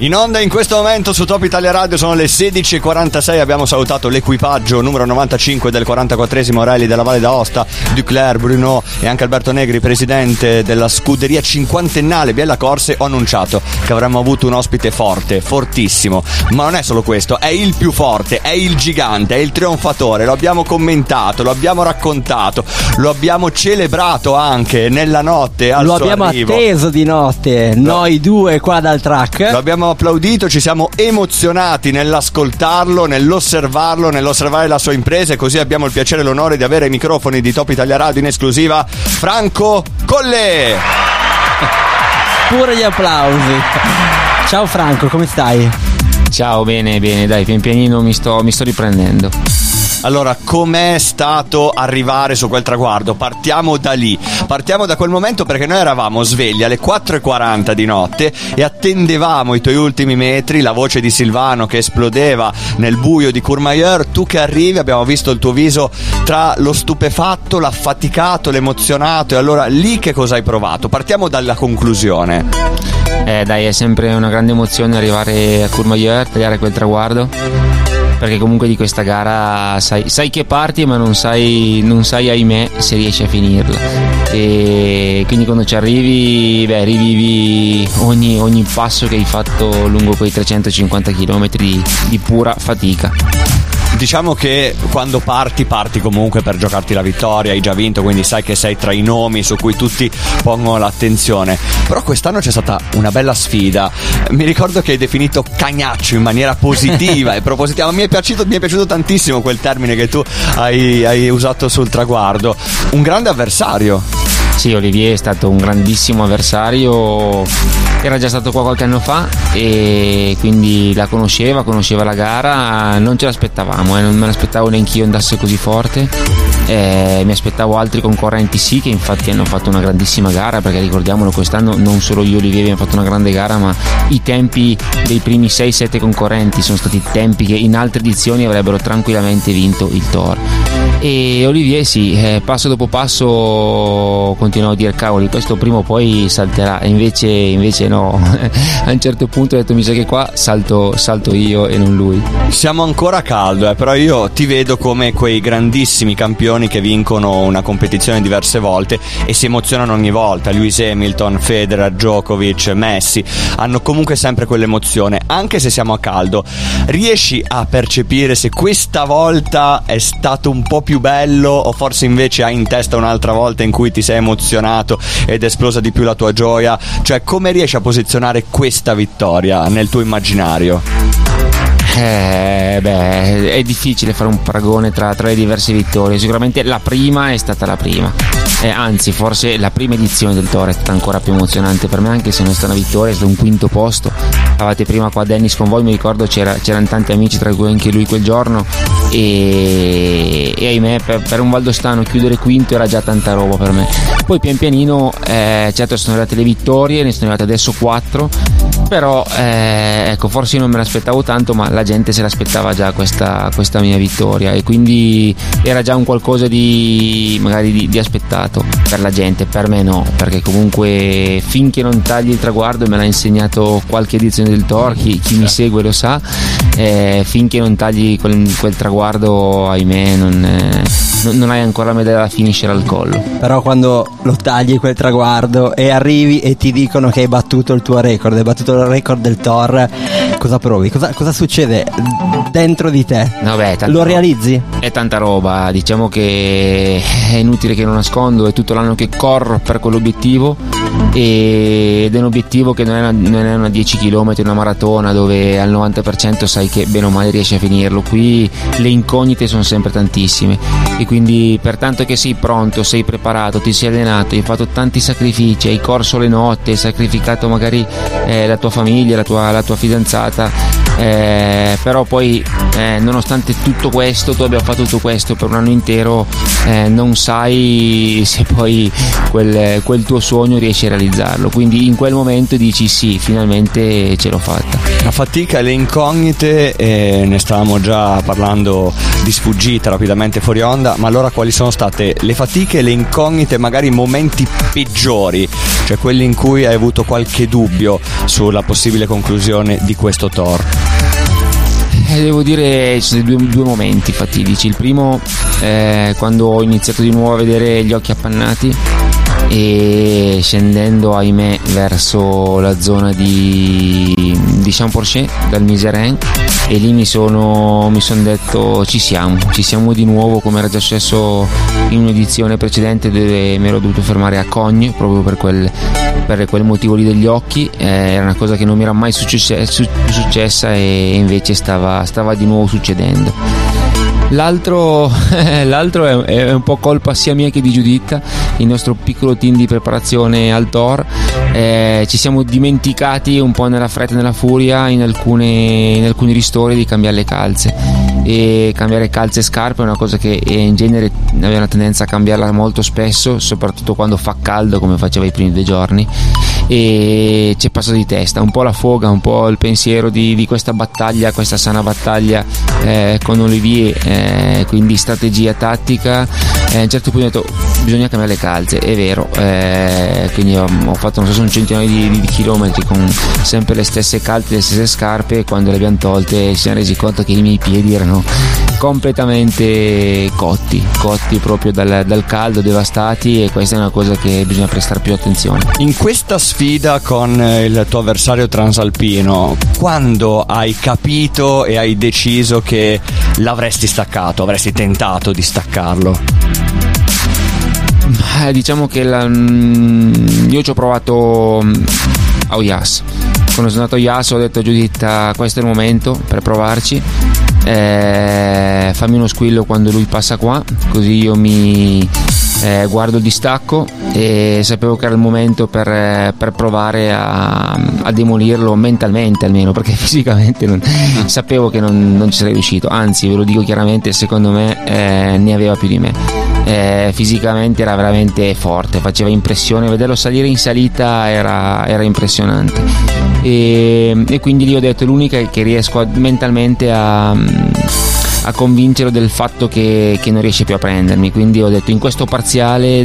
In onda in questo momento su Top Italia Radio sono le 16.46, abbiamo salutato l'equipaggio numero 95 del 44esimo Rally della Valle d'Aosta, Duclerc, Bruno e anche Alberto Negri, presidente della scuderia cinquantennale Biella Corse, ho annunciato che avremmo avuto un ospite forte, fortissimo, ma non è solo questo, è il più forte, è il gigante, è il trionfatore, lo abbiamo commentato, lo abbiamo raccontato, lo abbiamo celebrato anche nella notte al Lo abbiamo arrivo. atteso di notte, noi due qua dal track. Lo abbiamo applaudito, ci siamo emozionati nell'ascoltarlo, nell'osservarlo, nell'osservare la sua impresa e così abbiamo il piacere e l'onore di avere ai microfoni di Top Italia Radio in esclusiva Franco Colle. Pure gli applausi. Ciao Franco, come stai? Ciao, bene, bene, dai, pian pianino mi sto, mi sto riprendendo. Allora, com'è stato arrivare su quel traguardo? Partiamo da lì, partiamo da quel momento perché noi eravamo svegli alle 4.40 di notte e attendevamo i tuoi ultimi metri, la voce di Silvano che esplodeva nel buio di Courmayeur, tu che arrivi, abbiamo visto il tuo viso tra lo stupefatto, l'affaticato, l'emozionato e allora lì che cosa hai provato? Partiamo dalla conclusione. Eh, dai, è sempre una grande emozione arrivare a Courmayeur, tagliare quel traguardo. Perché comunque di questa gara sai, sai che parti, ma non sai, non sai, ahimè, se riesci a finirla. E quindi quando ci arrivi, beh, rivivi ogni, ogni passo che hai fatto lungo quei 350 km di, di pura fatica. Diciamo che quando parti, parti comunque per giocarti la vittoria, hai già vinto, quindi sai che sei tra i nomi su cui tutti pongono l'attenzione. Però quest'anno c'è stata una bella sfida. Mi ricordo che hai definito cagnaccio in maniera positiva e propositiva, mi è piaciuto, mi è piaciuto tantissimo quel termine che tu hai, hai usato sul traguardo. Un grande avversario. Sì, Olivier è stato un grandissimo avversario, era già stato qua qualche anno fa e quindi la conosceva, conosceva la gara, non ce l'aspettavamo, eh, non me l'aspettavo neanche io andasse così forte, eh, mi aspettavo altri concorrenti sì che infatti hanno fatto una grandissima gara perché ricordiamolo quest'anno non solo io e Olivier abbiamo fatto una grande gara ma i tempi dei primi 6-7 concorrenti sono stati tempi che in altre edizioni avrebbero tranquillamente vinto il Tor e Olivier sì, eh, passo dopo passo continuavo a dire cavoli questo prima o poi salterà e invece, invece no a un certo punto ho detto mi sa che qua salto, salto io e non lui Siamo ancora a caldo, eh, però io ti vedo come quei grandissimi campioni che vincono una competizione diverse volte e si emozionano ogni volta. Lewis Hamilton, Federer, Djokovic, Messi hanno comunque sempre quell'emozione, anche se siamo a caldo. Riesci a percepire se questa volta è stato un po' più bello o forse invece hai in testa un'altra volta in cui ti sei emozionato ed è esplosa di più la tua gioia? Cioè, come riesci a posizionare questa vittoria nel tuo immaginario? Eh, beh, è difficile fare un paragone tra, tra le diverse vittorie. Sicuramente la prima è stata la prima. Eh, anzi, forse la prima edizione del Toro è stata ancora più emozionante per me, anche se non è stata una vittoria, è stato un quinto posto. Eravate prima qua a Dennis con voi, mi ricordo c'era, c'erano tanti amici, tra cui anche lui quel giorno. E, e ahimè, per, per, un valdostano chiudere quinto era già tanta roba per me. Poi pian pianino, eh, certo, sono arrivate le vittorie, ne sono arrivate adesso quattro. Però, eh, ecco, forse io non me l'aspettavo tanto, ma la gente se l'aspettava già questa, questa mia vittoria. E quindi era già un qualcosa di magari di, di aspettato per la gente, per me no, perché comunque finché non tagli il traguardo, me l'ha insegnato qualche edizione del Tor, chi, chi mi segue lo sa, eh, finché non tagli quel, quel traguardo, ahimè, non, eh, non, hai ancora la medaglia da finisher al collo. Però quando lo tagli quel traguardo e arrivi e ti dicono che hai battuto il tuo record, hai battuto il record del Tor, cosa provi? Cosa, cosa succede dentro di te? Vabbè, lo realizzi? È tanta roba, diciamo che è inutile che lo nascondo, è tutto l'anno che corro per quell'obiettivo ed è un obiettivo che non è una, non è una 10 km, una maratona dove al 90% sai che bene o male riesci a finirlo. Qui le incognite sono sempre tantissime e quindi per tanto che sei pronto, sei preparato, ti sei allenato, hai fatto tanti sacrifici, hai corso le notti, hai sacrificato magari eh, la tua famiglia, la tua, la tua fidanzata puntata eh, però poi eh, nonostante tutto questo, tu abbia fatto tutto questo per un anno intero, eh, non sai se poi quel, quel, tuo sogno riesci a realizzarlo, quindi in quel momento dici sì, finalmente ce l'ho fatta. La fatica e le incognite, eh, ne stavamo già parlando di sfuggita rapidamente fuori onda, ma allora quali sono state le fatiche le incognite, magari momenti peggiori, cioè quelli in cui hai avuto qualche dubbio sulla possibile conclusione di questo tour? Eh, devo dire ci sono due, due, momenti fatidici. Il primo è quando ho iniziato di nuovo a vedere gli occhi appannati e scendendo ahimè verso la zona di, di Champorchet dal Miserin e lì mi sono, mi sono detto ci siamo, ci siamo di nuovo come era già successo in un'edizione precedente dove mi ero dovuto fermare a Cogne proprio per quel, per quel motivo lì degli occhi, eh, era una cosa che non mi era mai successa, successa e invece stava, stava di nuovo succedendo. L'altro, l'altro è, è, un po' colpa sia mia che di Giuditta, il nostro piccolo team di preparazione al Tor. Eh, ci siamo dimenticati un po' nella fretta e nella furia in, alcune, in alcuni ristori di cambiare le calze. E cambiare calze e scarpe è una cosa che in genere aveva una tendenza a cambiarla molto spesso, soprattutto quando fa caldo come faceva i primi due giorni. E ci è passato di testa un po' la foga, un po' il pensiero di, di questa battaglia, questa sana battaglia eh, con Olivier. Eh, eh, quindi strategia tattica. Eh, a un certo punto ho detto bisogna cambiare le calze, è vero, eh, quindi ho, ho, fatto non so, un centinaio di, di, chilometri con sempre le stesse calze, le stesse scarpe, quando le abbiamo tolte ci siamo resi conto che i miei piedi erano completamente cotti, cotti proprio dal, dal caldo, devastati e questa è una cosa che bisogna prestare più attenzione. In questa sfida con il tuo avversario transalpino, quando hai capito e hai deciso che l'avresti staccato, avresti tentato di staccarlo? Eh, diciamo che la, mm, io ci ho provato mm, a Oyas. Quando sono andato a Oyas ho detto a Giuditta questo è il momento per provarci. Eh, fammi uno squillo quando lui passa qua, così io mi eh, guardo il distacco e sapevo che era il momento per, eh, per provare a, a, demolirlo mentalmente almeno perché fisicamente non, sapevo che non, non, ci sarei riuscito. Anzi ve lo dico chiaramente secondo me eh, ne aveva più di me. Eh, fisicamente era veramente forte faceva impressione. Vederlo salire in salita era, era impressionante e, e, quindi lì ho detto l'unica che riesco a, mentalmente a a convincerlo del fatto che, che, non riesce più a prendermi. Quindi ho detto in questo parziale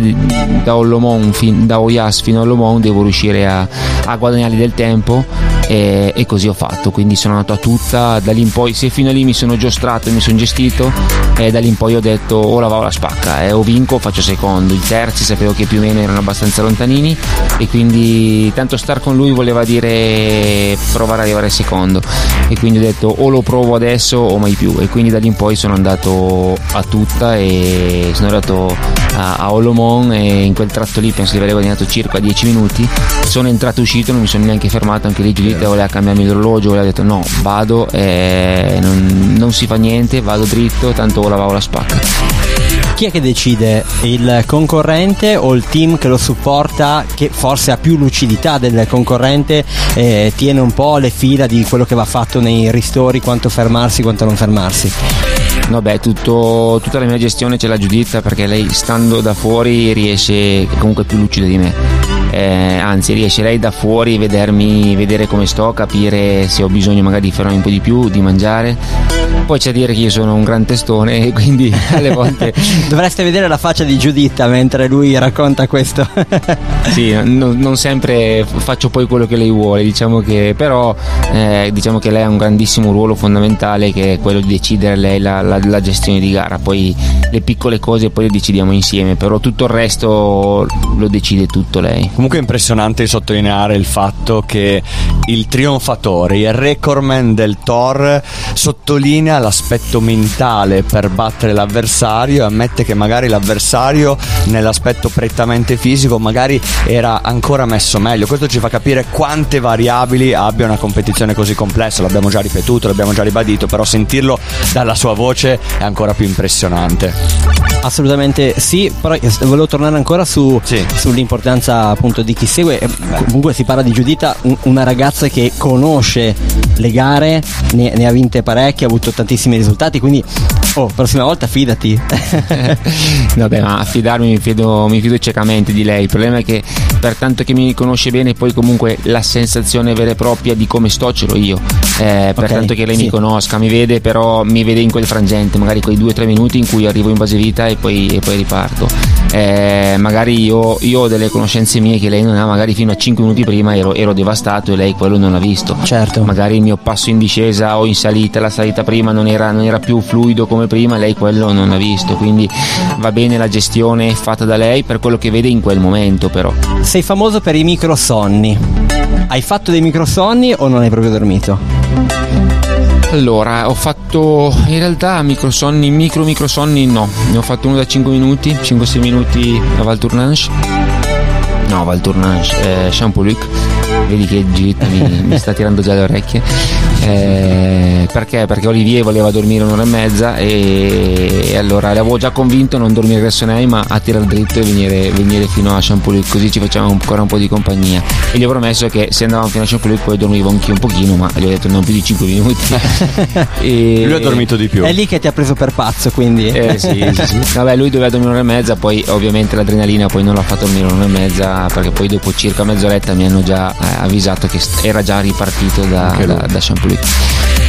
da, Olomon, fin, da Oyas fino a Olomon devo riuscire a, a guadagnargli del tempo e, e, così ho fatto. Quindi sono andato a tutta, da lì in poi, se fino a lì mi sono giostrato e mi sono gestito, e da lì in poi ho detto o la va o la spacca, eh, o vinco o faccio secondo. I terzi sapevo che più o meno erano abbastanza lontanini e quindi tanto star con lui voleva dire provare ad arrivare secondo. E quindi ho detto o lo provo adesso o mai più. E quindi da lì in poi sono andato a tutta e sono arrivato a, a Olomon e in quel tratto lì penso di aver guadagnato circa 10 minuti. Sono entrato e uscito, non mi sono neanche fermato, anche lì Giuditta voleva cambiarmi l'orologio, voleva detto no, vado, e non, non si fa niente, vado dritto, tanto o la va o la spacca. Chi è che decide? Il concorrente o il team che lo supporta, che forse ha più lucidità del concorrente, eh, tiene un po' le fila di quello che va fatto nei ristori, quanto fermarsi, quanto non fermarsi? No, beh, tutto, tutta la mia gestione c'è la Giuditta perché lei stando da fuori riesce comunque più lucida di me eh, anzi riesce lei da fuori a vedermi, vedere come sto, capire se ho bisogno magari di fermarmi un po' di più, di mangiare. Poi c'è da dire che io sono un gran testone e quindi alle volte... Dovreste vedere la faccia di Giuditta mentre lui racconta questo. sì, non, non, sempre faccio poi quello che lei vuole, diciamo che però eh, diciamo che lei ha un grandissimo ruolo fondamentale che è quello di decidere lei la, la, la gestione di gara, poi le piccole cose poi le decidiamo insieme, però tutto il resto lo decide tutto lei. Comunque è impressionante sottolineare il fatto che il trionfatore, il recordman del Thor, sottolinea l'aspetto mentale per battere l'avversario e ammette che magari l'avversario nell'aspetto prettamente fisico magari era ancora messo meglio. Questo ci fa capire quante variabili abbia una competizione così complessa, l'abbiamo già ripetuto, l'abbiamo già ribadito, però sentirlo dalla sua voce è ancora più impressionante. Assolutamente sì, però volevo tornare ancora su, sì. sull'importanza appunto di chi segue. Comunque si parla di Giuditta, una ragazza che conosce le gare, ne, ne ha vinte parecchie, ha avuto tantissimi risultati, quindi oh, prossima volta fidati. Vabbè, ma fidarmi mi fido, mi fido ciecamente di lei. Il problema è che per tanto che mi conosce bene, poi comunque la sensazione vera e propria di come sto ce l'ho io. Eh, per Ok, tanto che lei sì. mi conosca, mi vede, però mi vede in quel frangente, magari quei due o tre minuti in cui arrivo in base vita e poi, e poi riparto. Eh, magari io, io ho delle conoscenze mie che lei non ha, magari fino a 5 minuti prima ero, ero devastato e lei quello non l'ha visto. Certo. Magari il mio passo in discesa o in salita, la salita prima non era, non era più fluido come prima, lei quello non l'ha visto. Quindi va bene la gestione fatta da lei per quello che vede in quel momento, però. Sei famoso per i microsonni. Hai fatto dei microsonni o non hai proprio dormito? Allora, ho fatto in realtà microsonni, micro microsonni no, ne ho fatto uno da 5 minuti, 5-6 minuti a Val Tournanche. No, Val Tournanche, eh, Champoluc. Vedi che Git mi, mi sta tirando già le orecchie. Eh, perché? Perché Olivier voleva dormire un'ora e mezza e, e allora l'avevo già convinto a non dormire a Gressonei ma a tirare dritto e venire, venire fino a Champoluc così ci facciamo ancora un po' di compagnia e gli ho promesso che se andavamo fino a Champoluc poi dormivo anch'io un pochino ma gli ho detto non più di 5 minuti e, Lui ha dormito di più. È lì che ti ha preso per pazzo, quindi. eh sì, sì, sì. Vabbè, lui doveva dormire un'ora e mezza, poi ovviamente l'adrenalina poi non l'ha fatto dormire un'ora e mezza, perché poi dopo circa mezz'oretta mi hanno già eh, avvisato che era già ripartito da, da, da Champoluc.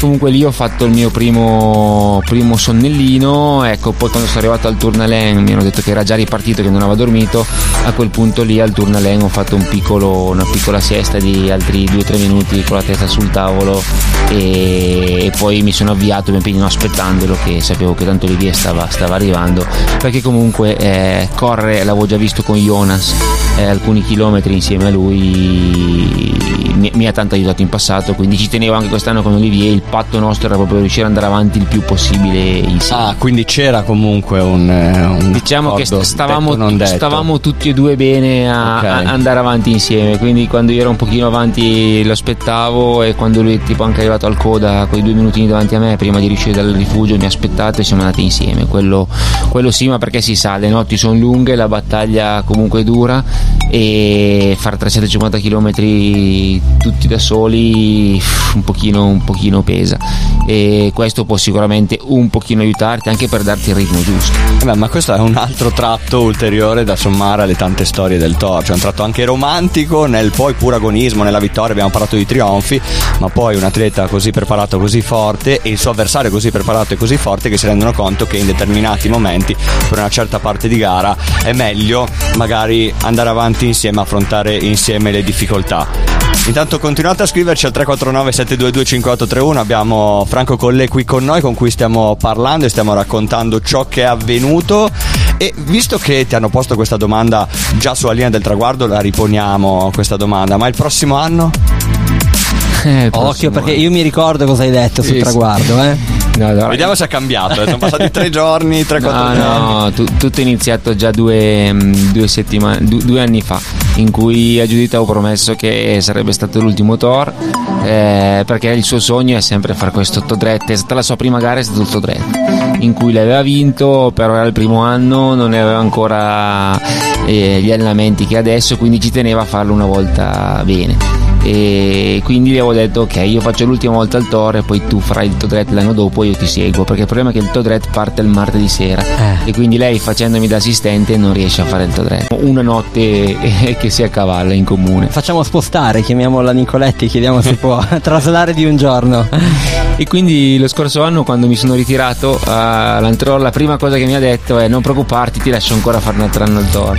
Comunque lì ho fatto il mio primo, primo sonnellino, ecco, poi quando sono arrivato al Tournalen mi hanno detto che era già ripartito, che non aveva dormito, a quel punto lì al Tournalen ho fatto un piccolo, una piccola siesta di altri 2-3 minuti con la testa sul tavolo e, e poi mi sono avviato ben pianino aspettandolo che sapevo che tanto Olivier stava, stava arrivando perché comunque eh, correre l'avevo già visto con Jonas eh, alcuni chilometri insieme a lui mi, mi ha tanto aiutato in passato quindi ci tenevo anche quest'anno con Olivier il patto nostro era proprio riuscire ad andare avanti il più possibile insieme Ah, quindi c'era comunque un. eh, un Diciamo che accordo stavamo, stavamo tutti e due bene a, Ok. a andare avanti insieme, quindi quando io ero un pochino avanti lo aspettavo e quando lui tipo anche arrivato al coda quei due minutini davanti a me prima di riuscire dal rifugio mi ha aspettato e siamo andati insieme, quello, quello sì ma perché si sa, le notti sono lunghe, la battaglia comunque è dura e fare 350 km tutti da soli un pochino, un pochino pesa e questo può sicuramente un pochino aiutarti anche per darti il ritmo giusto. Eh beh, ma questo è un altro tratto ulteriore da sommare alle tante storie del Toro. Cioè un tratto anche romantico nel poi puro agonismo, nella vittoria. Abbiamo parlato di trionfi, ma poi un atleta così preparato, così forte e il suo avversario così preparato e così forte che si rendono conto che in determinati momenti, per una certa parte di gara, è meglio magari andare avanti insieme, affrontare insieme le difficoltà. Intanto continuate a scriverci al 349 722 5831 abbiamo Franco Colle qui con noi con cui stiamo parlando e stiamo raccontando ciò che è avvenuto e visto che ti hanno posto questa domanda già sulla linea del traguardo la riponiamo questa domanda ma il prossimo anno? Eh, Occhio perché io mi ricordo cosa hai detto sul Sì, sì. traguardo, eh. No, allora- Vediamo se è cambiato, eh, sono passati tre giorni, tre, quattro No, giorni. no, tu- tutto è iniziato già due, mm, due settimane, du- due anni fa, in cui a Giuditta avevo promesso che sarebbe stato l'ultimo tour, eh, perché il suo sogno è sempre fare questo Todret. È stata la sua prima gara, è stato il Todret, in cui l'aveva vinto, però era il primo anno, non ne aveva ancora eh, gli allenamenti che adesso, quindi ci teneva a farlo una volta bene e quindi gli avevo detto ok io faccio l'ultima volta il Tor e poi tu farai il Todret l'anno dopo e io ti seguo perché il problema è che il Todret parte il martedì sera Eh. e quindi lei facendomi da assistente non riesce a fare il Todret una notte eh, che si accavalla in comune Facciamo spostare, chiamiamo la Nicoletti, chiediamo se può traslare di un giorno. e quindi lo scorso anno quando mi sono ritirato all'Antrol la prima cosa che mi ha detto è non preoccuparti ti lascio ancora fare un altro anno il Tor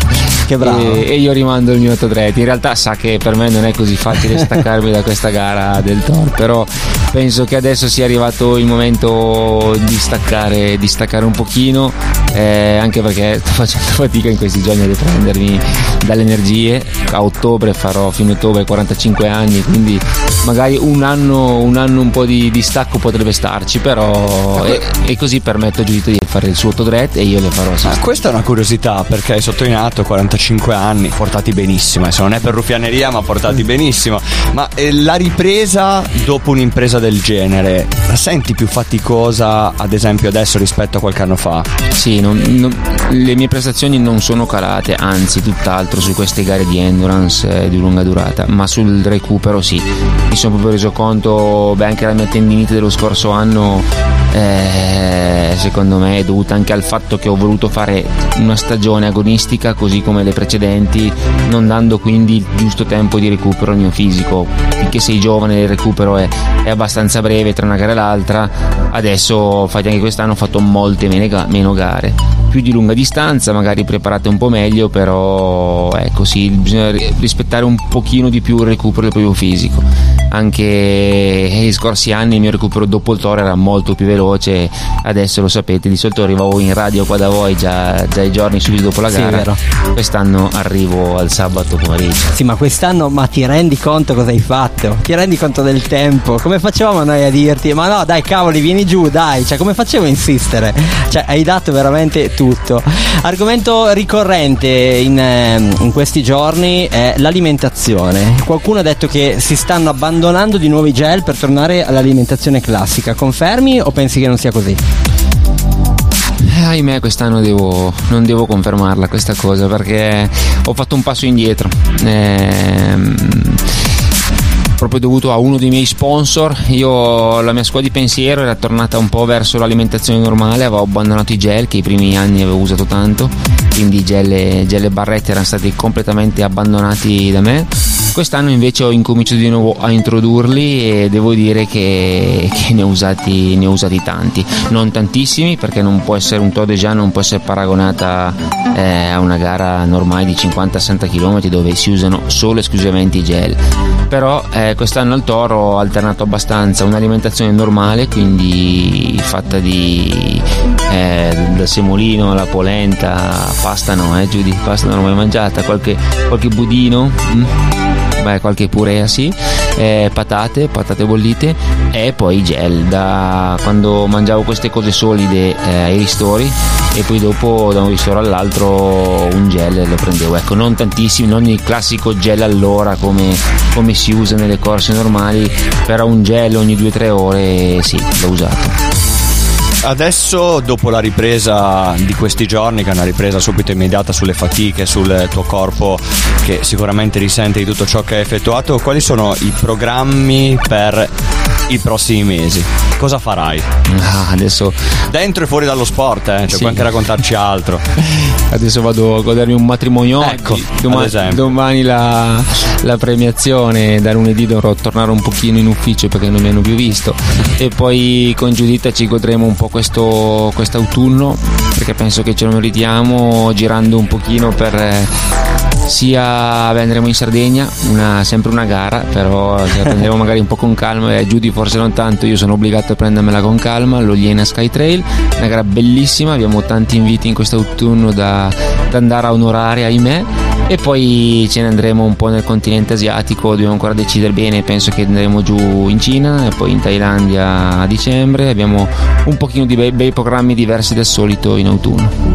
Che bravo. e, e io rimando il mio Todret in realtà sa che per me non è così facile staccarmi da questa gara del Tor però penso che adesso sia arrivato il momento di staccare, di staccare un pochino eh, anche perché sto facendo fatica in questi giorni a riprendermi dalle energie. A ottobre farò fino a ottobre 45 anni quindi magari un anno un, anno un po' di, di stacco potrebbe starci però e, e così permetto a Giudito di fare il suo Todret e io le farò Ma questa è una curiosità perché hai sottolineato 45 anni portati benissimo, adesso non è per ruffianeria ma portati benissimo. Ma eh, la ripresa dopo un'impresa del genere, la senti più faticosa ad esempio adesso rispetto a qualche anno fa? Sì, non, non, le mie prestazioni non sono calate, anzi tutt'altro su queste gare di endurance eh, di lunga durata, ma sul recupero sì. Mi sono proprio reso conto, beh anche la mia tendinite dello scorso anno eh, secondo me è dovuta anche al fatto che ho voluto fare una stagione agonistica così come le precedenti, non dando quindi il giusto tempo di recupero al mio fisico. Finché sei giovane il recupero è, è abbastanza breve tra una gara e l'altra, adesso infatti anche quest'anno ho fatto molte meno gare più di lunga distanza, magari preparate un po' meglio, però ecco sì, bisogna rispettare un pochino di più il recupero del proprio fisico. Anche negli scorsi anni il mio recupero dopo il toro era molto più veloce, adesso lo sapete, di solito arrivavo in radio qua da voi già, già i giorni subito dopo la gara. Sì, quest'anno arrivo al sabato pomeriggio. Sì, ma quest'anno ma ti rendi conto cosa hai fatto? Ti rendi conto del tempo? Come facevamo noi a dirti "Ma no, dai cavoli, vieni giù, dai". Cioè, come facevo a insistere? Cioè, hai dato veramente tu tutto. Argomento ricorrente in, ehm, in, questi giorni è l'alimentazione. Qualcuno ha detto che si stanno abbandonando di nuovi gel per tornare all'alimentazione classica. Confermi o pensi che non sia così? Eh, ahimè, quest'anno devo, non devo confermarla questa cosa perché ho fatto un passo indietro. Ehm proprio dovuto a uno dei miei sponsor. Io la mia scuola di pensiero era tornata un po' verso l'alimentazione normale, avevo abbandonato i gel che i primi anni avevo usato tanto, quindi gel, gel e barrette erano stati completamente abbandonati da me Quest'anno invece ho incominciato di nuovo a introdurli e devo dire che, che ne, ho usati, ne, ho usati, tanti, non tantissimi perché non può essere un Tour de Jean, non può essere paragonata eh, a una gara normale di 50-60 km dove si usano solo e esclusivamente i gel. Però eh, quest'anno al Toro ho alternato abbastanza un'alimentazione normale, quindi fatta di eh, semolino alla polenta, pasta no, eh Giudy, pasta non l'ho mai mangiata, qualche, qualche budino. Mm beh, qualche purea sì, eh, patate, patate bollite e poi gel. Da quando mangiavo queste cose solide eh, ai ristori e poi dopo da un ristoro all'altro un gel lo prendevo. Ecco, non tantissimi, non il classico gel all'ora come, come si usa nelle corse normali, però un gel ogni 2-3 ore sì, l'ho usato. Adesso, dopo la ripresa di questi giorni, che è una ripresa subito immediata sulle fatiche, sul tuo corpo che sicuramente risente di tutto ciò che hai effettuato, quali sono i programmi per i prossimi mesi? Cosa farai? Ah, adesso dentro e fuori dallo sport, eh? cioè sì. puoi anche raccontarci altro. Adesso vado a godermi un matrimonio ecco, domani, domani la, la, premiazione, da lunedì dovrò tornare un pochino in ufficio perché non mi hanno più visto. E poi con Giuditta ci godremo un po' questo quest'autunno perché penso che ce lo meritiamo girando un pochino per eh, sia andremo in Sardegna, una, sempre una gara, però la prenderemo magari un po' con calma e Giudi forse non tanto, io sono obbligato a prendermela con calma, l'Oliena Sky Trail, una gara bellissima, abbiamo tanti inviti in quest'autunno da, da andare a onorare, ahimè e poi ce ne andremo un po' nel continente asiatico, dobbiamo ancora decidere bene, penso che andremo giù in Cina e poi in Thailandia a dicembre, abbiamo un pochino di bei, bei programmi diversi del solito in autunno.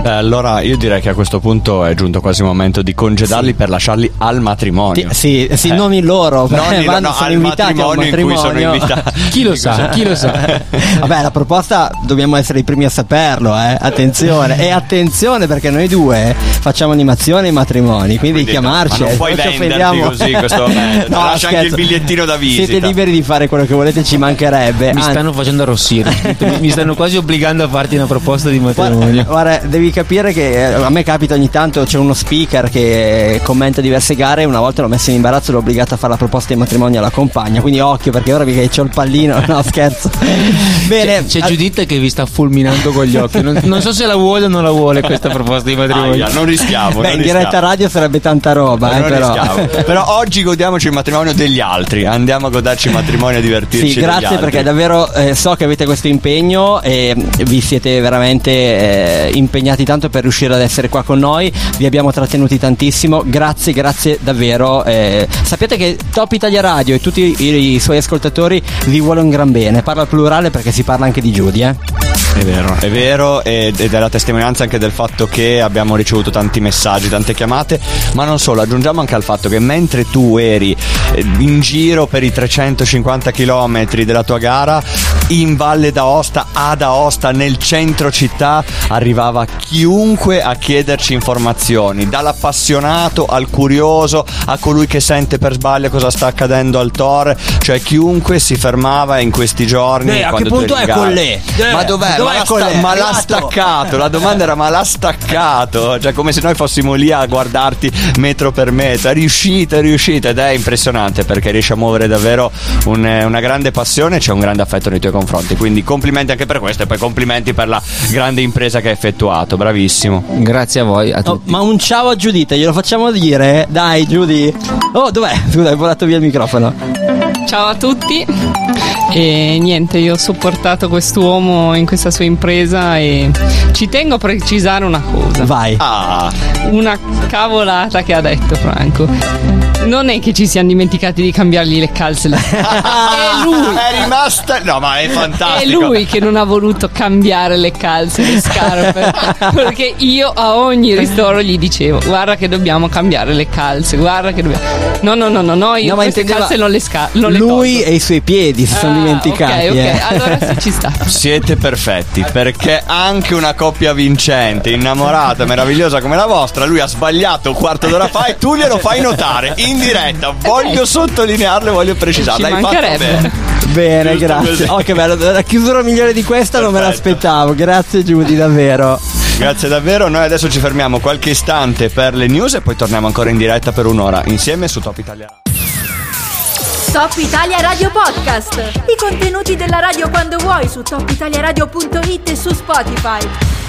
Beh, allora io direi che a questo punto è giunto quasi il momento di congedarli sì. per lasciarli al matrimonio. Sì, sì eh. non i loro, non i, vanno, no, sono invitati matrimonio, al matrimonio. In cui sono invitati. chi lo sa, chi lo sa. Vabbè, la proposta dobbiamo essere i primi a saperlo, eh. Attenzione. e attenzione perché noi due facciamo animazione ai matrimoni, quindi, quindi chiamarci. No, non puoi venderti così questo momento. no, lascia scherzo. anche il bigliettino da visita. Siete liberi di fare quello che volete, ci mancherebbe. Mi Anzi. stanno facendo arrossire. mi stanno quasi obbligando a farti una proposta di matrimonio. Guarda, guarda devi capire che eh, a me capita ogni tanto c'è uno speaker che commenta diverse gare. Una volta l'ho messo in imbarazzo e l'ho obbligato a fare la proposta di matrimonio alla compagna. Quindi occhio perché ora che c'ho il pallino. No, scherzo. Bene. C'è, c'è Giuditta che vi sta fulminando con gli occhi. Non, non, so se la vuole o non la vuole questa proposta di matrimonio. Aia, non rischiamo. Beh, non in diretta rischiamo. radio sarebbe tanta roba. Eh, però. però. oggi godiamoci il matrimonio degli altri. Andiamo a goderci il matrimonio e divertirci. Sì, grazie perché davvero eh, so che avete questo impegno e vi siete veramente eh, impegnati tanto per riuscire ad essere qua con noi. Vi abbiamo trattenuti tantissimo. Grazie, grazie davvero. Eh, sappiate che Top Italia Radio e tutti i, i suoi ascoltatori vi vuole un gran bene. Parla al plurale perché si parla anche di Giudia. Eh? È vero, è vero ed è la testimonianza anche del fatto che abbiamo ricevuto tanti messaggi, tante chiamate, ma non solo, aggiungiamo anche al fatto che mentre tu eri eh, in giro per i 350 km della tua gara, in Valle d'Aosta, ad Aosta, nel centro città, arrivava chiunque a chiederci informazioni, dall'appassionato al curioso, a colui che sente per sbaglio cosa sta accadendo al Tor, cioè chiunque si fermava in questi giorni. Eh, a che punto è con lei? Eh, ma dov'è? Dov'è ma l'ha, sta- ma l'ha staccato. La domanda era: ma l'ha staccato? Cioè, come se noi fossimo lì a guardarti metro per metro. È riuscito, è riuscito ed è impressionante perché riesce a muovere davvero un- una grande passione e c'è un grande affetto nei tuoi confronti. Quindi complimenti anche per questo e poi complimenti per la grande impresa che hai effettuato. Bravissimo. Grazie a voi, a Oh, ma un ciao a Giuditta, glielo facciamo dire? Dai, Giudi. Oh, dov'è? Scusa, hai volato via il microfono. Ciao a tutti e niente, io ho supportato quest'uomo in questa sua impresa e ci tengo a precisare una cosa, Vai. Ah, una cavolata che ha detto Franco. Non è che ci siamo dimenticati di cambiargli le calze. è lui. È rimasta. No, ma è È fantastico. lui che non ha voluto cambiare le calze, le scarpe. perché io a ogni ristoro gli dicevo: Guarda che dobbiamo cambiare le calze, guarda che dobbiamo. No, no, no, no, no io No, ma queste calze non le, sca- non le Lui tolgo. e i suoi piedi si sono Ah, dimenticati. Ok, ok, eh. allora sì, ci sta. Siete perfetti perché anche una coppia vincente, innamorata, meravigliosa come la vostra, lui ha sbagliato un quarto d'ora fa e tu glielo fai notare in diretta. Voglio sottolinearlo e voglio precisarlo. Ci Hai fatto mancherebbe. bene. Bene, Giusto grazie. così. Oh, che bello. La chiusura migliore di questa non me Perfetto. l'aspettavo. Grazie, Giudi, davvero. Grazie davvero. Noi adesso ci fermiamo qualche istante per le news e poi torniamo ancora in diretta per un'ora insieme su Top Italia. Top Italia Radio Podcast. I contenuti della radio quando vuoi su topitaliaradio.it e su Spotify.